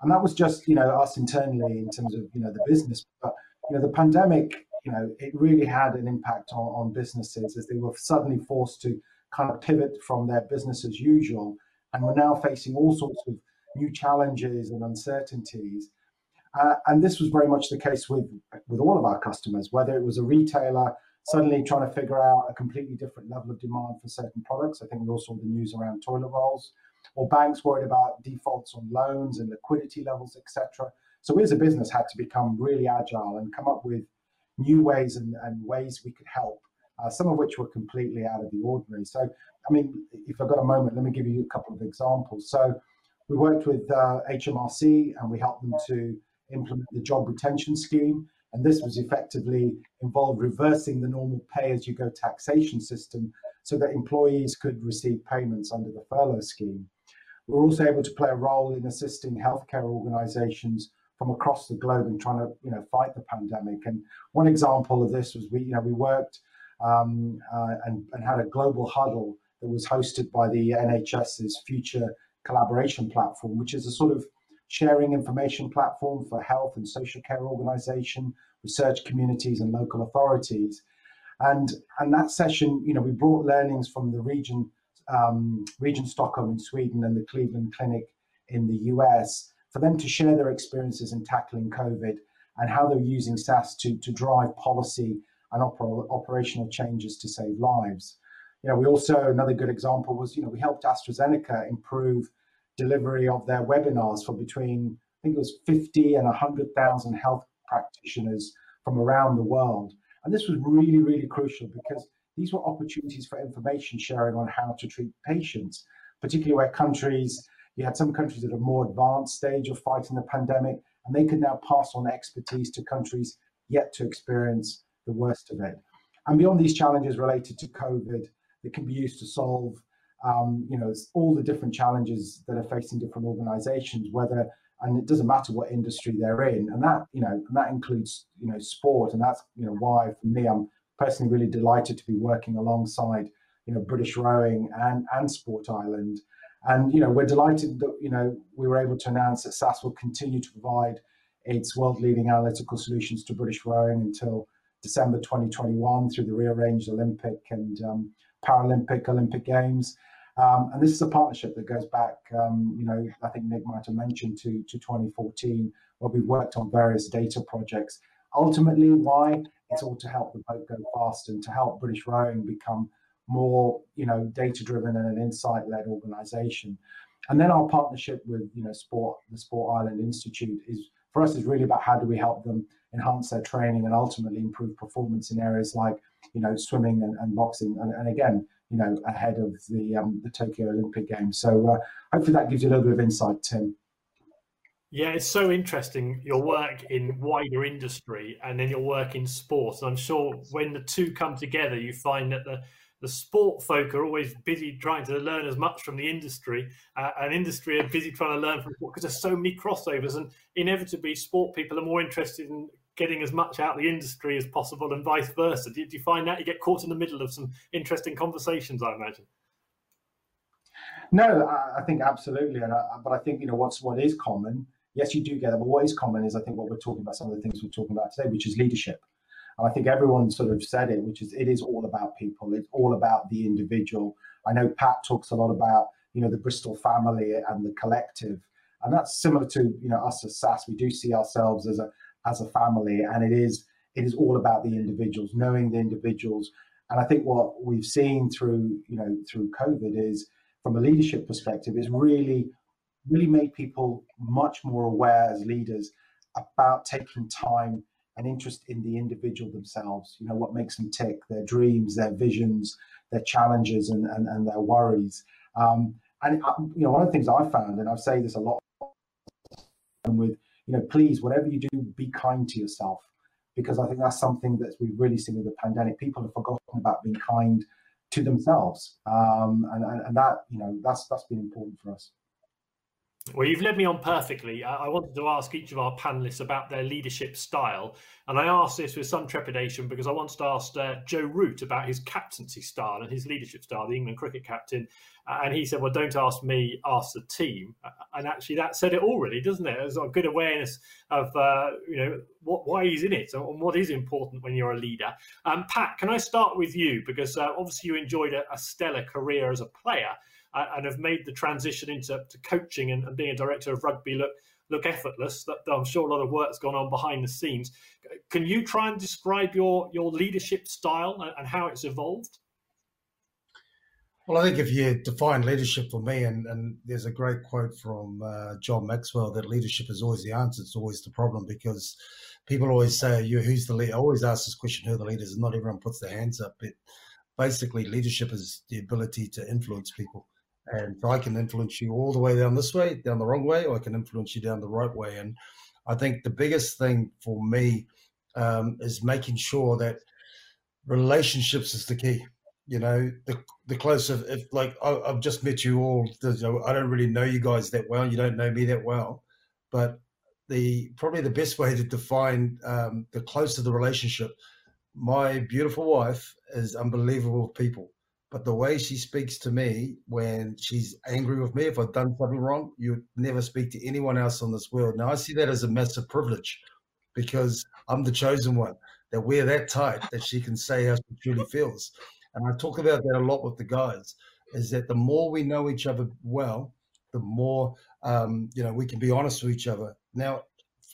Speaker 2: And that was just you know us internally in terms of you know the business. But you know the pandemic you know it really had an impact on, on businesses as they were suddenly forced to kind of pivot from their business as usual. And we're now facing all sorts of new challenges and uncertainties uh, and this was very much the case with with all of our customers whether it was a retailer suddenly trying to figure out a completely different level of demand for certain products. I think we also saw the news around toilet rolls, or banks worried about defaults on loans and liquidity levels, etc. So we as a business had to become really agile and come up with new ways and, and ways we could help, uh, some of which were completely out of the ordinary. So, I mean, if I've got a moment, let me give you a couple of examples. So we worked with uh, HMRC and we helped them to implement the job retention scheme. And this was effectively involved reversing the normal pay as you go taxation system so that employees could receive payments under the furlough scheme. We were also able to play a role in assisting healthcare organizations from across the globe in trying to you know fight the pandemic. And one example of this was we you know we worked um, uh, and, and had a global huddle that was hosted by the NHS's Future Collaboration Platform, which is a sort of sharing information platform for health and social care organization, research communities, and local authorities. And, and that session, you know, we brought learnings from the region, um, region Stockholm in Sweden and the Cleveland Clinic in the US for them to share their experiences in tackling COVID and how they're using SAS to, to drive policy and oper- operational changes to save lives. You know, we also, another good example was, you know, we helped AstraZeneca improve delivery of their webinars for between, I think it was 50 and 100,000 health practitioners from around the world. And this was really, really crucial because these were opportunities for information sharing on how to treat patients, particularly where countries, you had some countries at a more advanced stage of fighting the pandemic, and they could now pass on expertise to countries yet to experience the worst of it. And beyond these challenges related to COVID that can be used to solve um, you know, all the different challenges that are facing different organizations, whether, and it doesn't matter what industry they're in. And that, you know, and that includes, you know, sport. And that's, you know, why for me, I'm personally really delighted to be working alongside, you know, British Rowing and, and Sport Ireland. And, you know, we're delighted that, you know, we were able to announce that SAS will continue to provide its world leading analytical solutions to British Rowing until December 2021 through the rearranged Olympic and um, Paralympic Olympic Games. Um, and this is a partnership that goes back, um, you know, I think Nick might have mentioned to, to 2014, where we've worked on various data projects. Ultimately, why? It's all to help the boat go fast and to help British Rowing become more, you know, data-driven and an insight-led organization. And then our partnership with, you know, Sport, the Sport Ireland Institute is for us is really about how do we help them enhance their training and ultimately improve performance in areas like, you know, swimming and, and boxing. And, and again, you know, ahead of the um, the Tokyo Olympic Games. So uh, hopefully that gives you a little bit of insight, Tim.
Speaker 1: Yeah, it's so interesting your work in wider industry and then your work in sports. I'm sure when the two come together, you find that the the sport folk are always busy trying to learn as much from the industry, uh, and industry are busy trying to learn from sport because there's so many crossovers, and inevitably, sport people are more interested in getting as much out of the industry as possible and vice versa. Do, do you find that you get caught in the middle of some interesting conversations? I imagine.
Speaker 2: No, I think absolutely, and I, but I think you know what's what is common. Yes, you do get it, but what is common is I think what we're talking about, some of the things we're talking about today, which is leadership. And I think everyone sort of said it, which is it is all about people. It's all about the individual. I know Pat talks a lot about you know the Bristol family and the collective, and that's similar to you know us as SAS. We do see ourselves as a as a family, and it is it is all about the individuals, knowing the individuals. And I think what we've seen through you know through COVID is, from a leadership perspective, is really really made people much more aware as leaders about taking time and interest in the individual themselves. You know what makes them tick, their dreams, their visions, their challenges, and and, and their worries. Um, and uh, you know one of the things I found, and I say this a lot with you know, please, whatever you do, be kind to yourself, because I think that's something that we've really seen with the pandemic. People have forgotten about being kind to themselves, um, and, and, and that you know that's that's been important for us.
Speaker 1: Well, you've led me on perfectly. I wanted to ask each of our panelists about their leadership style. And I asked this with some trepidation because I once asked uh, Joe Root about his captaincy style and his leadership style, the England cricket captain. And he said, Well, don't ask me, ask the team. And actually, that said it all, really, doesn't it? There's a good awareness of, uh, you know, what, why he's in it and what is important when you're a leader. Um, Pat, can I start with you? Because uh, obviously, you enjoyed a, a stellar career as a player uh, and have made the transition into coaching and, and, being a director of rugby look look effortless. That, I'm sure a lot of work's gone on behind the scenes. Can you try and describe your your leadership style and how it's evolved?
Speaker 5: Well, I think if you define leadership for me, and, and there's a great quote from uh, John Maxwell that leadership is always the answer, it's always the problem because people always say, "You, who's the leader?" I always ask this question, "Who are the leaders?" And not everyone puts their hands up. But basically, leadership is the ability to influence people, and I can influence you all the way down this way, down the wrong way, or I can influence you down the right way. And I think the biggest thing for me um, is making sure that relationships is the key you know, the the closer, if like I, have just met you all, I don't really know you guys that well. You don't know me that well, but the probably the best way to define um, the closer the relationship. My beautiful wife is unbelievable people, but the way she speaks to me when she's angry with me, if I've done something wrong, you would never speak to anyone else on this world. Now I see that as a massive privilege because I'm the chosen one. That we're that tight that she can say how she truly feels and I talk about that a lot with the guys, is that the more we know each other well, the more um, you know we can be honest with each other. Now,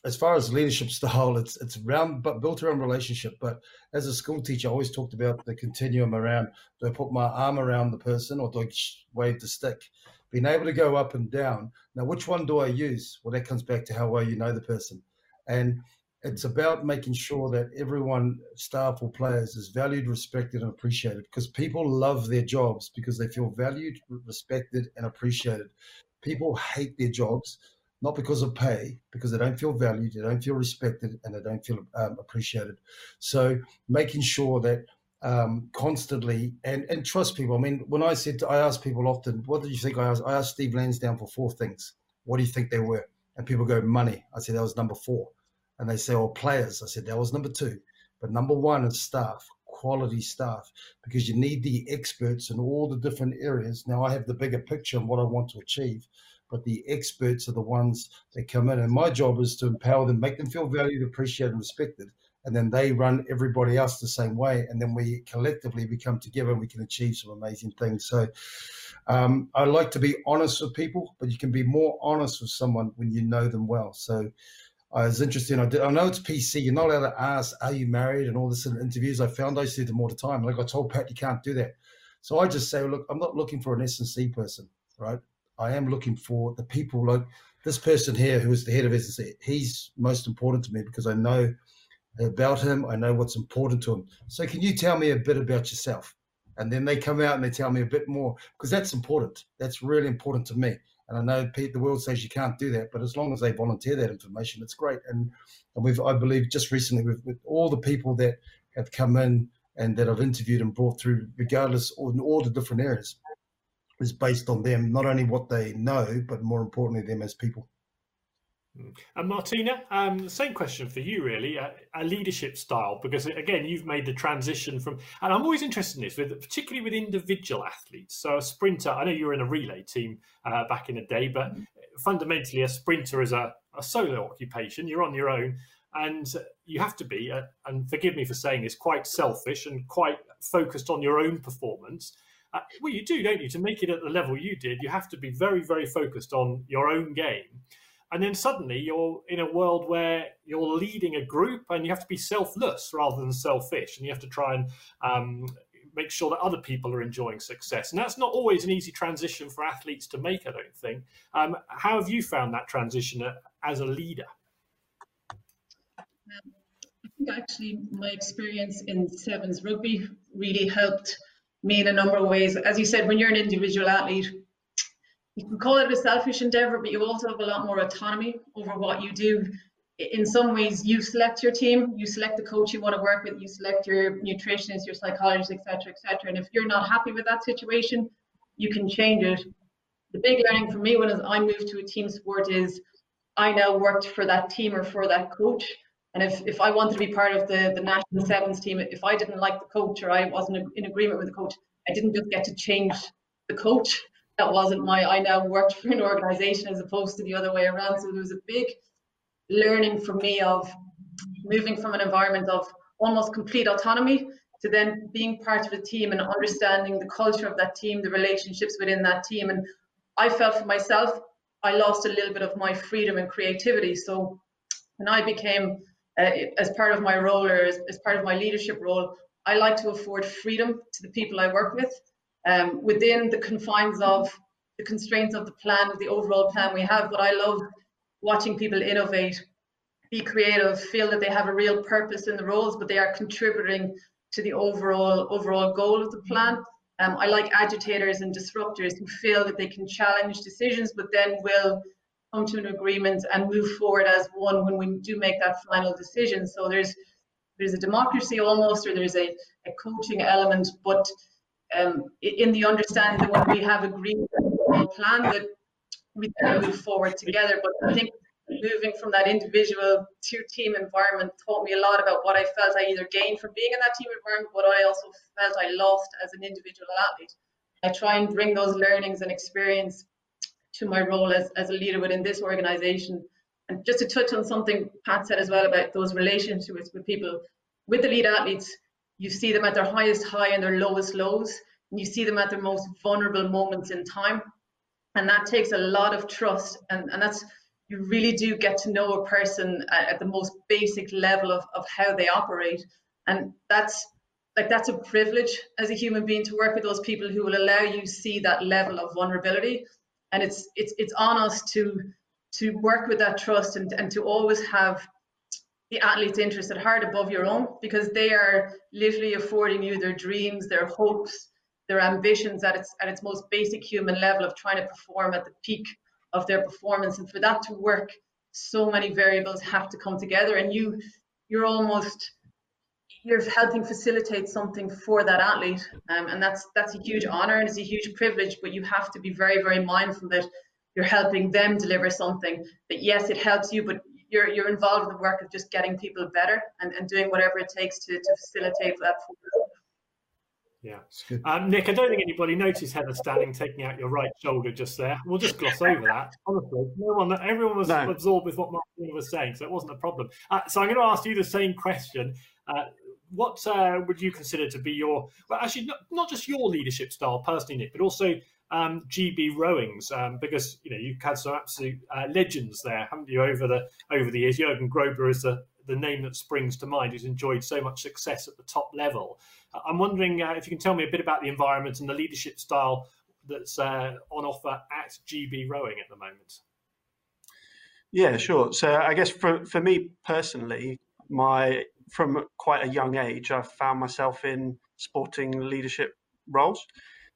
Speaker 5: as far as leadership style, it's it's around but built around relationship. But as a school teacher, I always talked about the continuum around do I put my arm around the person or do I wave the stick? Being able to go up and down. Now, which one do I use? Well, that comes back to how well you know the person. And it's about making sure that everyone, staff or players, is valued, respected, and appreciated because people love their jobs because they feel valued, respected, and appreciated. People hate their jobs not because of pay, because they don't feel valued, they don't feel respected, and they don't feel um, appreciated. So making sure that um, constantly and and trust people. I mean, when I said I ask people often, what did you think? I asked, I asked Steve Lansdown for four things. What do you think they were? And people go money. I said that was number four and they say, oh, players. I said, that was number two. But number one is staff, quality staff, because you need the experts in all the different areas. Now, I have the bigger picture and what I want to achieve, but the experts are the ones that come in. And my job is to empower them, make them feel valued, appreciated, and respected. And then they run everybody else the same way. And then we collectively become together and we can achieve some amazing things. So um, I like to be honest with people, but you can be more honest with someone when you know them well. So I was interested. I, did, I know it's PC. You're not allowed to ask, "Are you married?" and all this in interviews. I found I do them all the time. Like I told Pat, you can't do that. So I just say, look, I'm not looking for an S and C person, right? I am looking for the people like this person here who is the head of S and C. He's most important to me because I know about him. I know what's important to him. So can you tell me a bit about yourself? And then they come out and they tell me a bit more because that's important. That's really important to me. And I know Pete, the world says you can't do that, but as long as they volunteer that information, it's great. And and we've, I believe, just recently with, with all the people that have come in and that I've interviewed and brought through, regardless in all the different areas, is based on them, not only what they know, but more importantly, them as people.
Speaker 1: Mm. And Martina, um, same question for you, really, a, a, leadership style, because again, you've made the transition from, and I'm always interested in this, with particularly with individual athletes. So a sprinter, I know you were in a relay team uh, back in the day, but fundamentally, a sprinter is a, a, solo occupation. You're on your own, and you have to be, uh, and forgive me for saying this, quite selfish and quite focused on your own performance. Uh, well, you do, don't you? To make it at the level you did, you have to be very, very focused on your own game. And then suddenly you're in a world where you're leading a group and you have to be selfless rather than selfish. And you have to try and um, make sure that other people are enjoying success. And that's not always an easy transition for athletes to make i don't think. Um, how have you found that transition as a leader?
Speaker 3: Um, i think actually my experience in sevens rugby really helped me in a number of ways as you said when you're an individual athlete you can call it a selfish endeavor, but you also have a lot more autonomy over what you do. In some ways, you select your team, you select the coach you want to work with, you select your nutritionist, your psychologist, etc., etc. And if you're not happy with that situation, you can change it. The big learning for me when I moved to a team sport is I now worked for that team or for that coach. And if, if I wanted to be part of the, the national sevens team, if I didn't like the coach or I wasn't in agreement with the coach, I didn't just get to change the coach that wasn't my I now worked for an organization as opposed to the other way around. So there was a big learning for me of moving from an environment of almost complete autonomy to then being part of a team and understanding the culture of that team, the relationships within that team. And I felt for myself, I lost a little bit of my freedom and creativity. So when I became, uh, as part of my role or as, as, part of my leadership role, I like to afford freedom to the people I work with um, within the confines of the constraints of the plan, the overall plan we have. But I love watching people innovate, be creative, feel that they have a real purpose in the roles, but they are contributing to the overall overall goal of the plan. Um, I like agitators and disruptors who feel that they can challenge decisions, but then will come to an agreement and move forward as one when we do make that final decision. So there's there's a democracy almost, or there's a, a coaching element, but um, in the understanding that when we have agreed a plan that we can move forward together. But I think moving from that individual to team environment taught me a lot about what I felt I either gained from being in that team environment, but I also felt I lost as an individual athlete. I try and bring those learnings and experience to my role as, as a leader within this organization. And just to touch on something Pat said as well about those relationships with people, with the lead athletes, you see them at their highest high and their lowest lows, and you see them at their most vulnerable moments in time. And that takes a lot of trust, and, and that's you really do get to know a person at, the most basic level of, of how they operate. And that's like that's a privilege as a human being to work with those people who will allow you see that level of vulnerability. And it's it's it's on us to to work with that trust and, and to always have the athlete's interest at heart above your own because they are literally affording you their dreams, their hopes, their ambitions at its at its most basic human level of trying to perform at the peak of their performance. And for that to work so many variables have to come together. And you you're almost you're helping facilitate something for that athlete um, and that's that's a huge honor and it's a huge privilege but you have to be very very mindful that you're helping them deliver something that yes it helps you but you're you're involved in the work of just getting people better and, and doing whatever it takes to, to facilitate that for them.
Speaker 1: Yeah. Um, Nick, I don't think anybody noticed Heather standing taking out your right shoulder just there. We'll just gloss over that. Honestly, no one, everyone was no. absorbed with what Martin was saying, so it wasn't a problem. Uh, so I'm going to ask you the same question. Uh, what uh, would you consider to be your, well, actually, not, not just your leadership style personally, Nick, but also um, GB Rowing's, um, because you know you've had some absolute uh, legends there, haven't you, over the over the years? Jurgen Grobler is the the name that springs to mind, who's enjoyed so much success at the top level. I'm wondering uh, if you can tell me a bit about the environment and the leadership style that's uh, on offer at GB Rowing at the moment.
Speaker 4: Yeah, sure. So I guess for for me personally, my from quite a young age, I found myself in sporting leadership roles.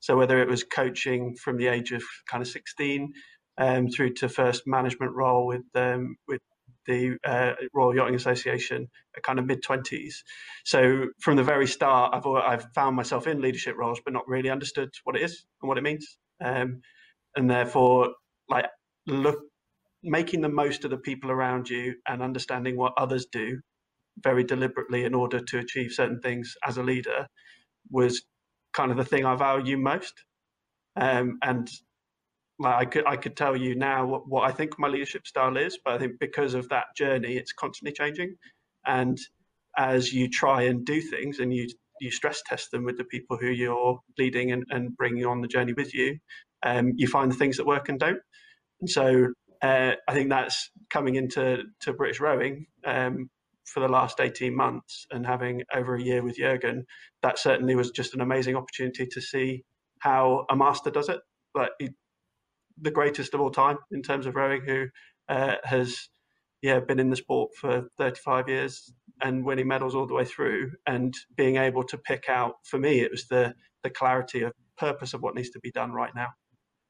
Speaker 4: So whether it was coaching from the age of kind of 16 um, through to first management role with um, with the uh, Royal Yachting Association at kind of mid 20s. So from the very start, I've, I've found myself in leadership roles, but not really understood what it is and what it means. Um, and therefore, like, look, making the most of the people around you and understanding what others do very deliberately in order to achieve certain things as a leader was kind of the thing I value most. Um, and like I could I could tell you now what, what I think my leadership style is, but I think because of that journey, it's constantly changing. And as you try and do things and you you stress test them with the people who you're leading and, and bringing on the journey with you, um, you find the things that work and don't. And so uh, I think that's coming into to British rowing um, for the last 18 months and having over a year with Jurgen. That certainly was just an amazing opportunity to see how a master does it. But he, the greatest of all time in terms of rowing, who uh, has yeah been in the sport for 35 years and winning medals all the way through, and being able to pick out for me it was the the clarity of purpose of what needs to be done right now,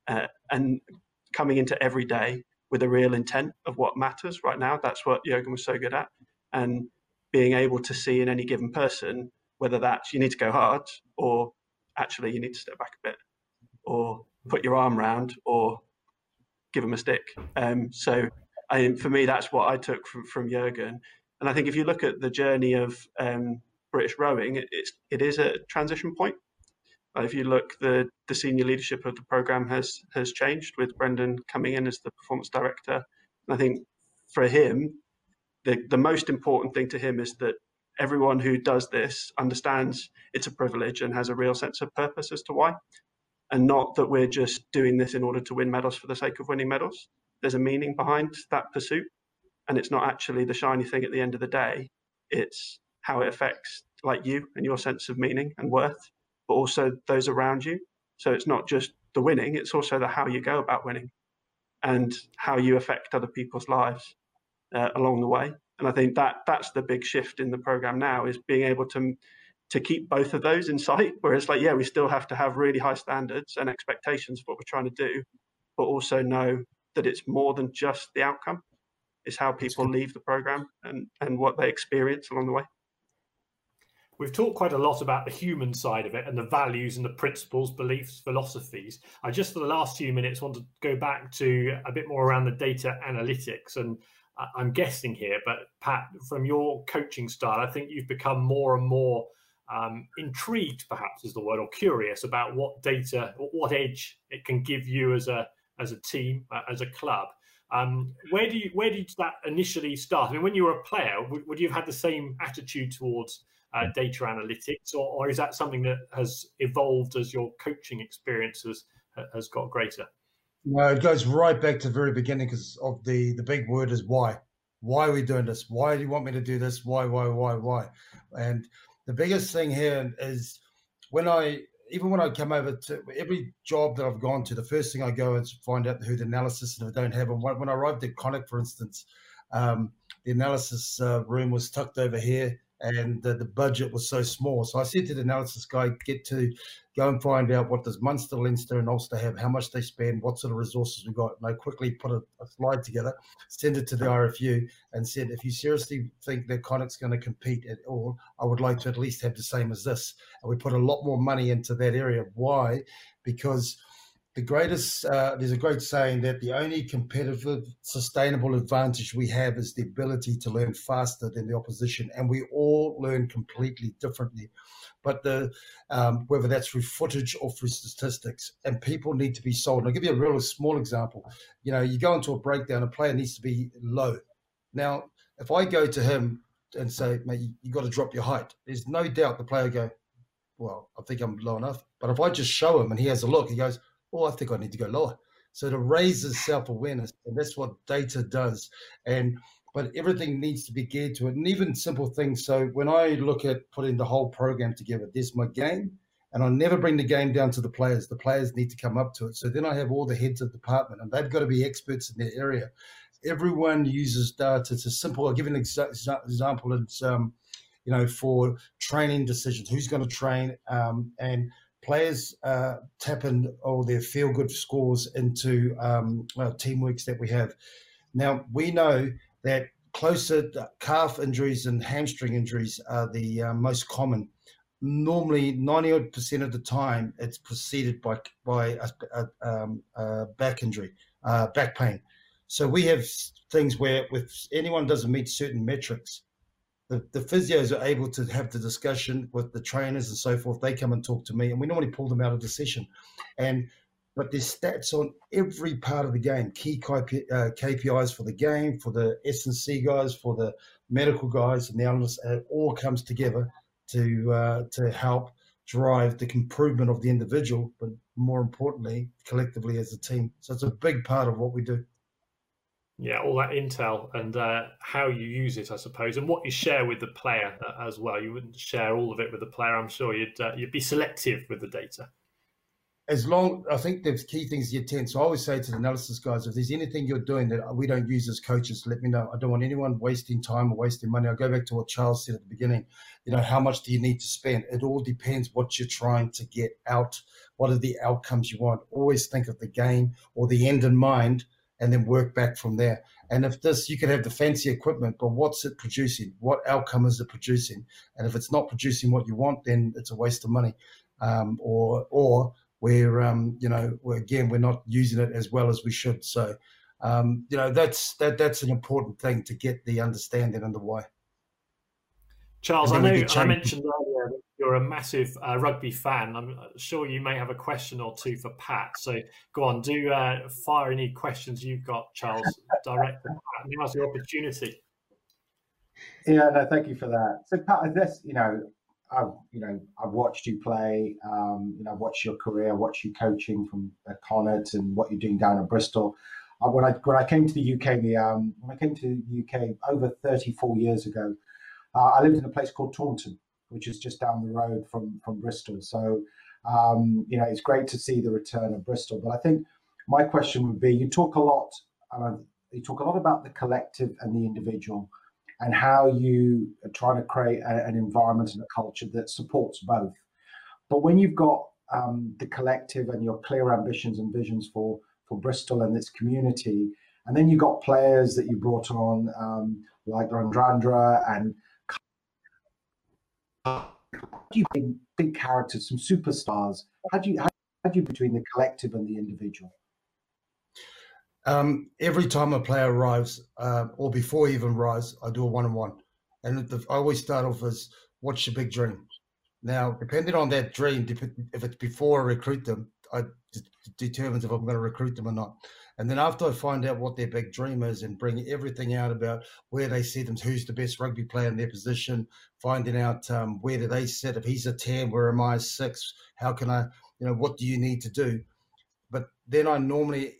Speaker 4: uh, and coming into every day with a real intent of what matters right now. That's what Jurgen was so good at, and being able to see in any given person whether that's you need to go hard or actually you need to step back a bit or put your arm around or give them a stick. Um, so I, for me, that's what I took from, from Jurgen. And I think if you look at the journey of um, British rowing, it, it's, it is a transition point. If you look, the, the senior leadership of the program has has changed with Brendan coming in as the performance director. And I think for him, the, the most important thing to him is that everyone who does this understands it's a privilege and has a real sense of purpose as to why. and not that we're just doing this in order to win medals for the sake of winning medals. There's a meaning behind that pursuit, and it's not actually the shiny thing at the end of the day. It's how it affects like you and your sense of meaning and worth, but also those around you. So it's not just the winning; it's also the how you go about winning, and how you affect other people's lives uh, along the way. And I think that that's the big shift in the program now is being able to to keep both of those in sight. Where it's like, yeah, we still have to have really high standards and expectations for what we're trying to do, but also know that it's more than just the outcome. It's how people leave the program and, and what they experience along the way.
Speaker 1: We've talked quite a lot about the human side of it and the values and the principles, beliefs, philosophies. I just for the last few minutes want to go back to a bit more around the data analytics and I'm guessing here, but Pat, from your coaching style, I think you've become more and more um, intrigued, perhaps is the word, or curious about what data, what edge it can give you as a as a team, uh, as a club. Um, where do you where did that initially start? I mean, when you were a player, would, would you have had the same attitude towards uh, data analytics, or, or, is that something that has evolved as your coaching experience has, has got greater?
Speaker 5: No, it goes right back to the very beginning because of the the big word is why. Why are we doing this? Why do you want me to do this? Why, why, why, why? And the biggest thing here is when I even when I come over to every job that I've gone to, the first thing I go is find out who the analysis and I don't have them. When I arrived at Connacht, for instance, um, the analysis uh, room was tucked over here and the, the budget was so small. So I said to the analysis guy, get to go and find out what does Munster, Leinster, and Ulster have, how much they spend, what sort of resources we got. And I quickly put a, a slide together, send it to the RFU, and said, if you seriously think that Connacht's going to compete at all, I would like to at least have the same as this. And we put a lot more money into that area. Why? Because the greatest uh, there's a great saying that the only competitive sustainable advantage we have is the ability to learn faster than the opposition and we all learn completely differently. But the um, whether that's through footage or through statistics and people need to be sold. And i'll give you a real small example. You know you go into a breakdown a player needs to be low. Now if i go to him and say mate you, you got to drop your height there's no doubt the player go well i think i'm low enough. But if i just show him and he has a look he goes oh, I think I need to go lower. So to raise his self awareness, and that's what data does. And but everything needs to be geared to it, and even simple things. So when I look at putting the whole program together, there's my game, and I never bring the game down to the players. The players need to come up to it. So then I have all the heads of department, and they've got to be experts in their area. Everyone uses data. It's a simple. I'll give an exa- example. It's um, you know for training decisions, who's going to train, um, and players uh, tap in all their feel good scores into um, uh, teamworks that we have. Now, we know that closer calf injuries and hamstring injuries are the uh, most common. Normally, 90% of the time, it's preceded by, by a, a, um, a back injury, uh, back pain. So we have things where if anyone doesn't meet certain metrics, the, the physios are able to have the discussion with the trainers and so forth. They come and talk to me, and we normally pull them out of the session. And but there's stats on every part of the game, key KPIs uh, for the game, for the S&C guys, for the medical guys, and the analysts. It all comes together to uh, to help drive the improvement of the individual, but more importantly, collectively as a team. So it's a big part of what we do
Speaker 1: yeah, all that intel and uh, how you use it, I suppose, and what you share with the player uh, as well. You wouldn't share all of it with the player. I'm sure you'd uh, you'd be selective with the data.
Speaker 5: As long, I think the key things you tend. So I always say to the analysis guys, if there's anything you're doing that we don't use as coaches, let me know. I don't want anyone wasting time or wasting money. I go back to what Charles said at the beginning. You know, how much do you need to spend? It all depends what you're trying to get out. What are the outcomes you want? Always think of the game or the end in mind and then work back from there. And if this, you could have the fancy equipment, but what's it producing? What outcome is it producing? And if it's not producing what you want, then it's a waste of money. Um, or, or we're, um, you know, we're, again, we're not using it as well as we should. So, um, you know, that's that that's an important thing to get the understanding and the why.
Speaker 1: Charles, I know I mentioned earlier you're a massive uh, rugby fan. I'm sure you may have a question or two for Pat. So go on, do uh, fire any questions you've got, Charles, direct Pat. Now's your opportunity.
Speaker 2: Yeah, no, thank you for that. So, Pat, this, you know, I've you know I've watched you play. Um, you know, I've watched your career, watched you coaching from uh, Connacht and what you're doing down at Bristol. Uh, when I when I came to the UK, the, um, when I came to the UK over 34 years ago, uh, I lived in a place called Taunton, which is just down the road from from Bristol. So um, you know, it's great to see the return of Bristol. But I think my question would be: you talk a lot, uh, you talk a lot about the collective and the individual and how you are trying to create a, an environment and a culture that supports both. But when you've got um, the collective and your clear ambitions and visions for for Bristol and its community, and then you've got players that you brought on um, like Radradra and you big, big characters, some superstars. How do you how, how do you between the collective and the individual?
Speaker 5: Um, every time a player arrives, uh, or before he even arrives, I do a one-on-one, and the, I always start off as, "What's your big dream?" Now, depending on that dream, if it's before I recruit them, I determines if I'm going to recruit them or not. And then after I find out what their big dream is and bring everything out about where they see them, who's the best rugby player in their position, finding out um, where do they sit. If he's a ten, where am I a six? How can I, you know, what do you need to do? But then I normally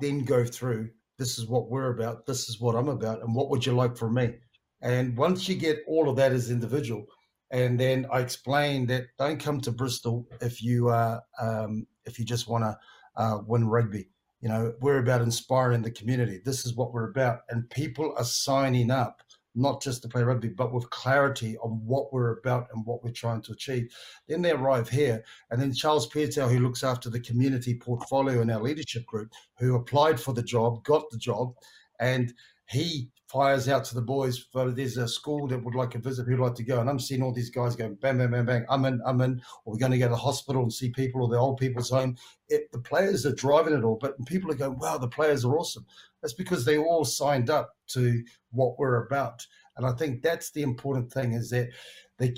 Speaker 5: then go through this is what we're about, this is what I'm about, and what would you like from me? And once you get all of that as individual, and then I explain that don't come to Bristol if you uh, um, if you just want to uh, win rugby. You know, we're about inspiring the community. This is what we're about, and people are signing up not just to play rugby, but with clarity on what we're about and what we're trying to achieve. Then they arrive here, and then Charles Piutau, who looks after the community portfolio in our leadership group, who applied for the job, got the job, and he fires out to the boys. But there's a school that would like a visit. Who'd like to go? And I'm seeing all these guys going bang, bang, bang, bang. I'm in, I'm in. Or we're going to go to the hospital and see people or the old people's home. It, the players are driving it all, but people are going, wow, the players are awesome. That's because they all signed up to what we're about. And I think that's the important thing is that they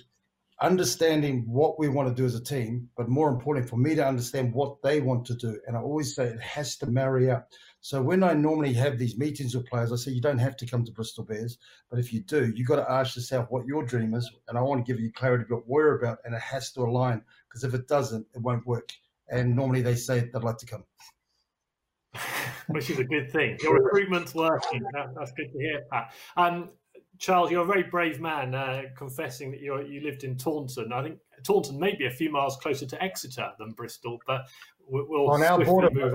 Speaker 5: understanding what we want to do as a team, but more importantly for me to understand what they want to do. And I always say it has to marry up. So when I normally have these meetings with players, I say you don't have to come to Bristol Bears, but if you do, you've got to ask yourself what your dream is. And I want to give you clarity about what we're about, and it has to align because if it doesn't, it won't work. And normally they say they'd like to come.
Speaker 1: which is a good thing. Your recruitment's working. That, that's good to hear, Pat. Um, Charles, you're a very brave man, uh, confessing that you you lived in Taunton. I think Taunton may be a few miles closer to Exeter than Bristol, but we'll, we'll
Speaker 5: on our border. Move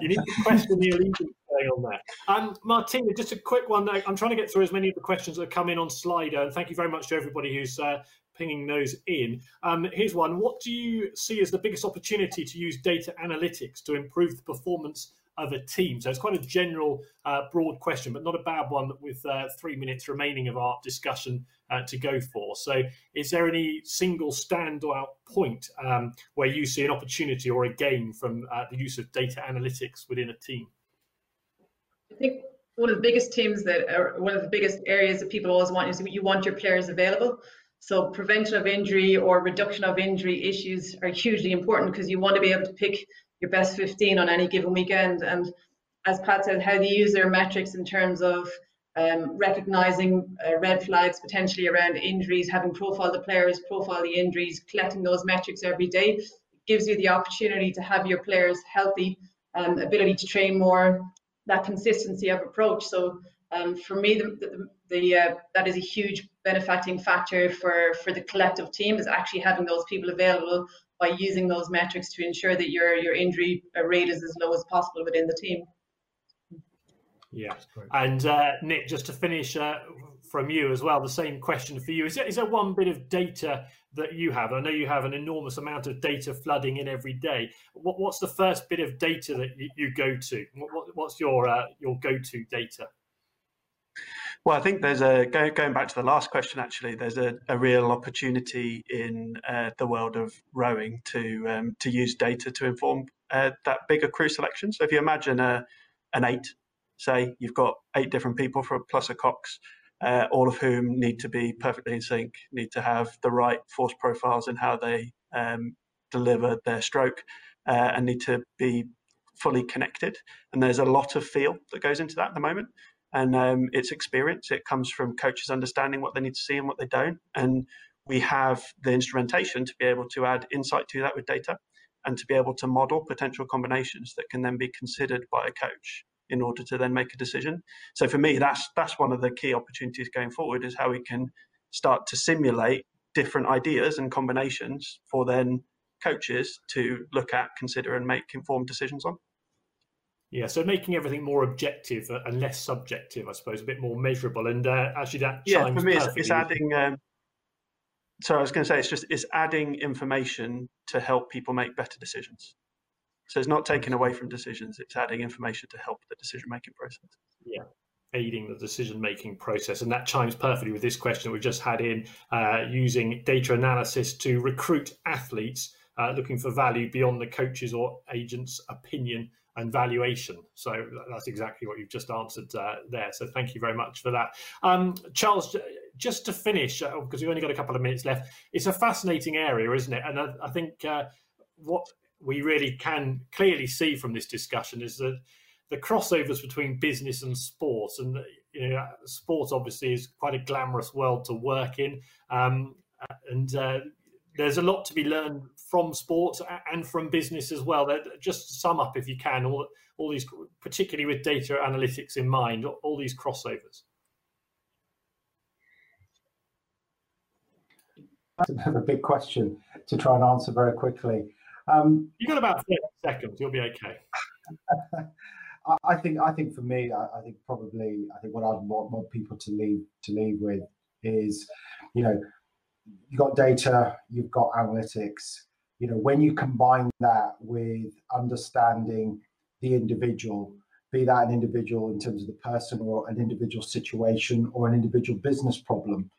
Speaker 1: you need to question the allegiance on that. Um, Martina, just a quick one. I'm trying to get through as many of the questions that come in on Slido, and thank you very much to everybody who's uh, pinging those in. Um, here's one. What do you see as the biggest opportunity to use data analytics to improve the performance of a team? So it's quite a general, uh, broad question, but not a bad one with uh, three minutes remaining of our discussion uh, to go for. So is there any single standout point um, where you see an opportunity or a gain from uh, the use of data analytics within a team?
Speaker 3: I think one of the biggest teams that are one of the biggest areas that people always want is you want your players available. So prevention of injury or reduction of injury issues are hugely important because you want to be able to pick your best 15 on any given weekend. And as Pat said, how they use their metrics in terms of um, recognizing uh, red flags potentially around injuries, having profiled the players, profile the injuries, collecting those metrics every day gives you the opportunity to have your players healthy, um, ability to train more, that consistency of approach. So um, for me, the, the, the uh, that is a huge benefiting factor for for the collective team is actually having those people available by using those metrics to ensure that your your injury rate is as low as possible within the team.
Speaker 1: Yeah, and uh, Nick, just to finish uh, from you as well, the same question for you: is there, is there one bit of data that you have? I know you have an enormous amount of data flooding in every day. What, what's the first bit of data that you, you go to? What, what's your uh, your go to data?
Speaker 4: Well, I think there's a go, going back to the last question. Actually, there's a, a real opportunity in uh, the world of rowing to um, to use data to inform uh, that bigger crew selection. So if you imagine a an eight, say you've got eight different people for plus a cox, uh, all of whom need to be perfectly in sync, need to have the right force profiles in how they um, deliver their stroke, uh, and need to be fully connected. And there's a lot of feel that goes into that at the moment. And um, it's experience. It comes from coaches understanding what they need to see and what they don't. And we have the instrumentation to be able to add insight to that with data and to be able to model potential combinations that can then be considered by a coach in order to then make a decision. So for me, that's that's one of the key opportunities going forward is how we can start to simulate different ideas and combinations for then coaches to look at, consider, and make informed decisions on.
Speaker 1: Yeah, so making everything more objective and less subjective, I suppose, a bit more measurable, and uh, actually that
Speaker 4: yeah, for me, it's, it's adding. Um, so I was going to say, it's just it's adding information to help people make better decisions. So it's not taking away from decisions; it's adding information to help the decision making process.
Speaker 1: Yeah, aiding the decision making process, and that chimes perfectly with this question that we just had in uh, using data analysis to recruit athletes uh, looking for value beyond the coach's or agent's opinion and valuation. So that's exactly what you've just answered uh, there. So thank you very much for that. Um, Charles, just to finish, uh, because we've only got a couple of minutes left, it's a fascinating area, isn't it? And I, I think uh, what we really can clearly see from this discussion is that the crossovers between business and sports, and you know, sport obviously is quite a glamorous world to work in, um, and uh, there's a lot to be learned from sports and from business as well. Just sum up, if you can, all all these, particularly with data analytics in mind, all these crossovers.
Speaker 2: That's a bit of a big question to try and answer very quickly. Um,
Speaker 1: You've got about 30 seconds. You'll be okay.
Speaker 2: I think. I think for me, I, I think probably. I think what I'd want, want people to leave to leave with is, you know, you've got data, you've got analytics. You know, when you combine that with understanding the individual, be that an individual in terms of the person or an individual situation or an individual business problem,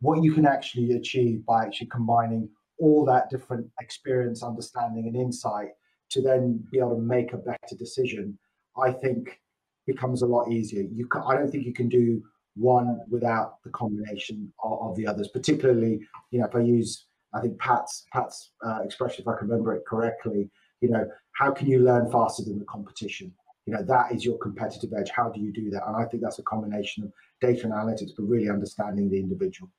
Speaker 2: what you can actually achieve by actually combining all that different experience, understanding, and insight to then be able to make a better decision, I think becomes a lot easier. You, can, I don't think you can do one without the combination of, of, the others. Particularly, you know, if I use, I think Pat's Pat's uh, expression, if I can remember it correctly, you know, how can you learn faster than the competition? You know, that is your competitive edge. How do you do that? And I think that's a combination of data analytics, but really understanding the individual.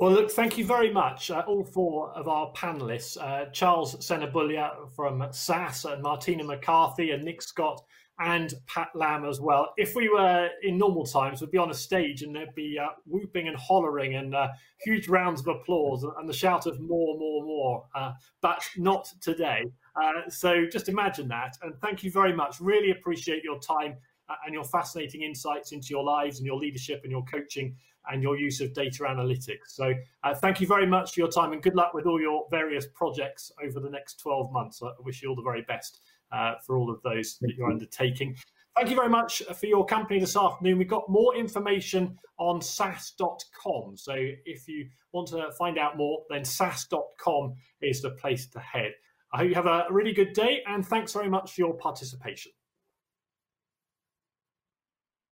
Speaker 1: Well, look, thank you very much, uh, all four of our panelists uh, Charles Senabulya from SAS, and Martina McCarthy, and Nick Scott and Pat Lam as well. If we were in normal times, we'd be on a stage and there'd be uh, whooping and hollering and uh, huge rounds of applause and the shout of more, more, more. Uh, but not today. Uh, so just imagine that. And thank you very much. Really appreciate your time uh, and your fascinating insights into your lives and your leadership and your coaching and your use of data analytics. So uh, thank you very much for your time and good luck with all your various projects over the next 12 months. I wish you all the very best uh, for all of those that you're undertaking. Thank you very much for your company this afternoon. We've got more information on SAS.com. So if you want to find out more, then SAS.com is the place to head. I hope you have a really good day and thanks very much for your participation.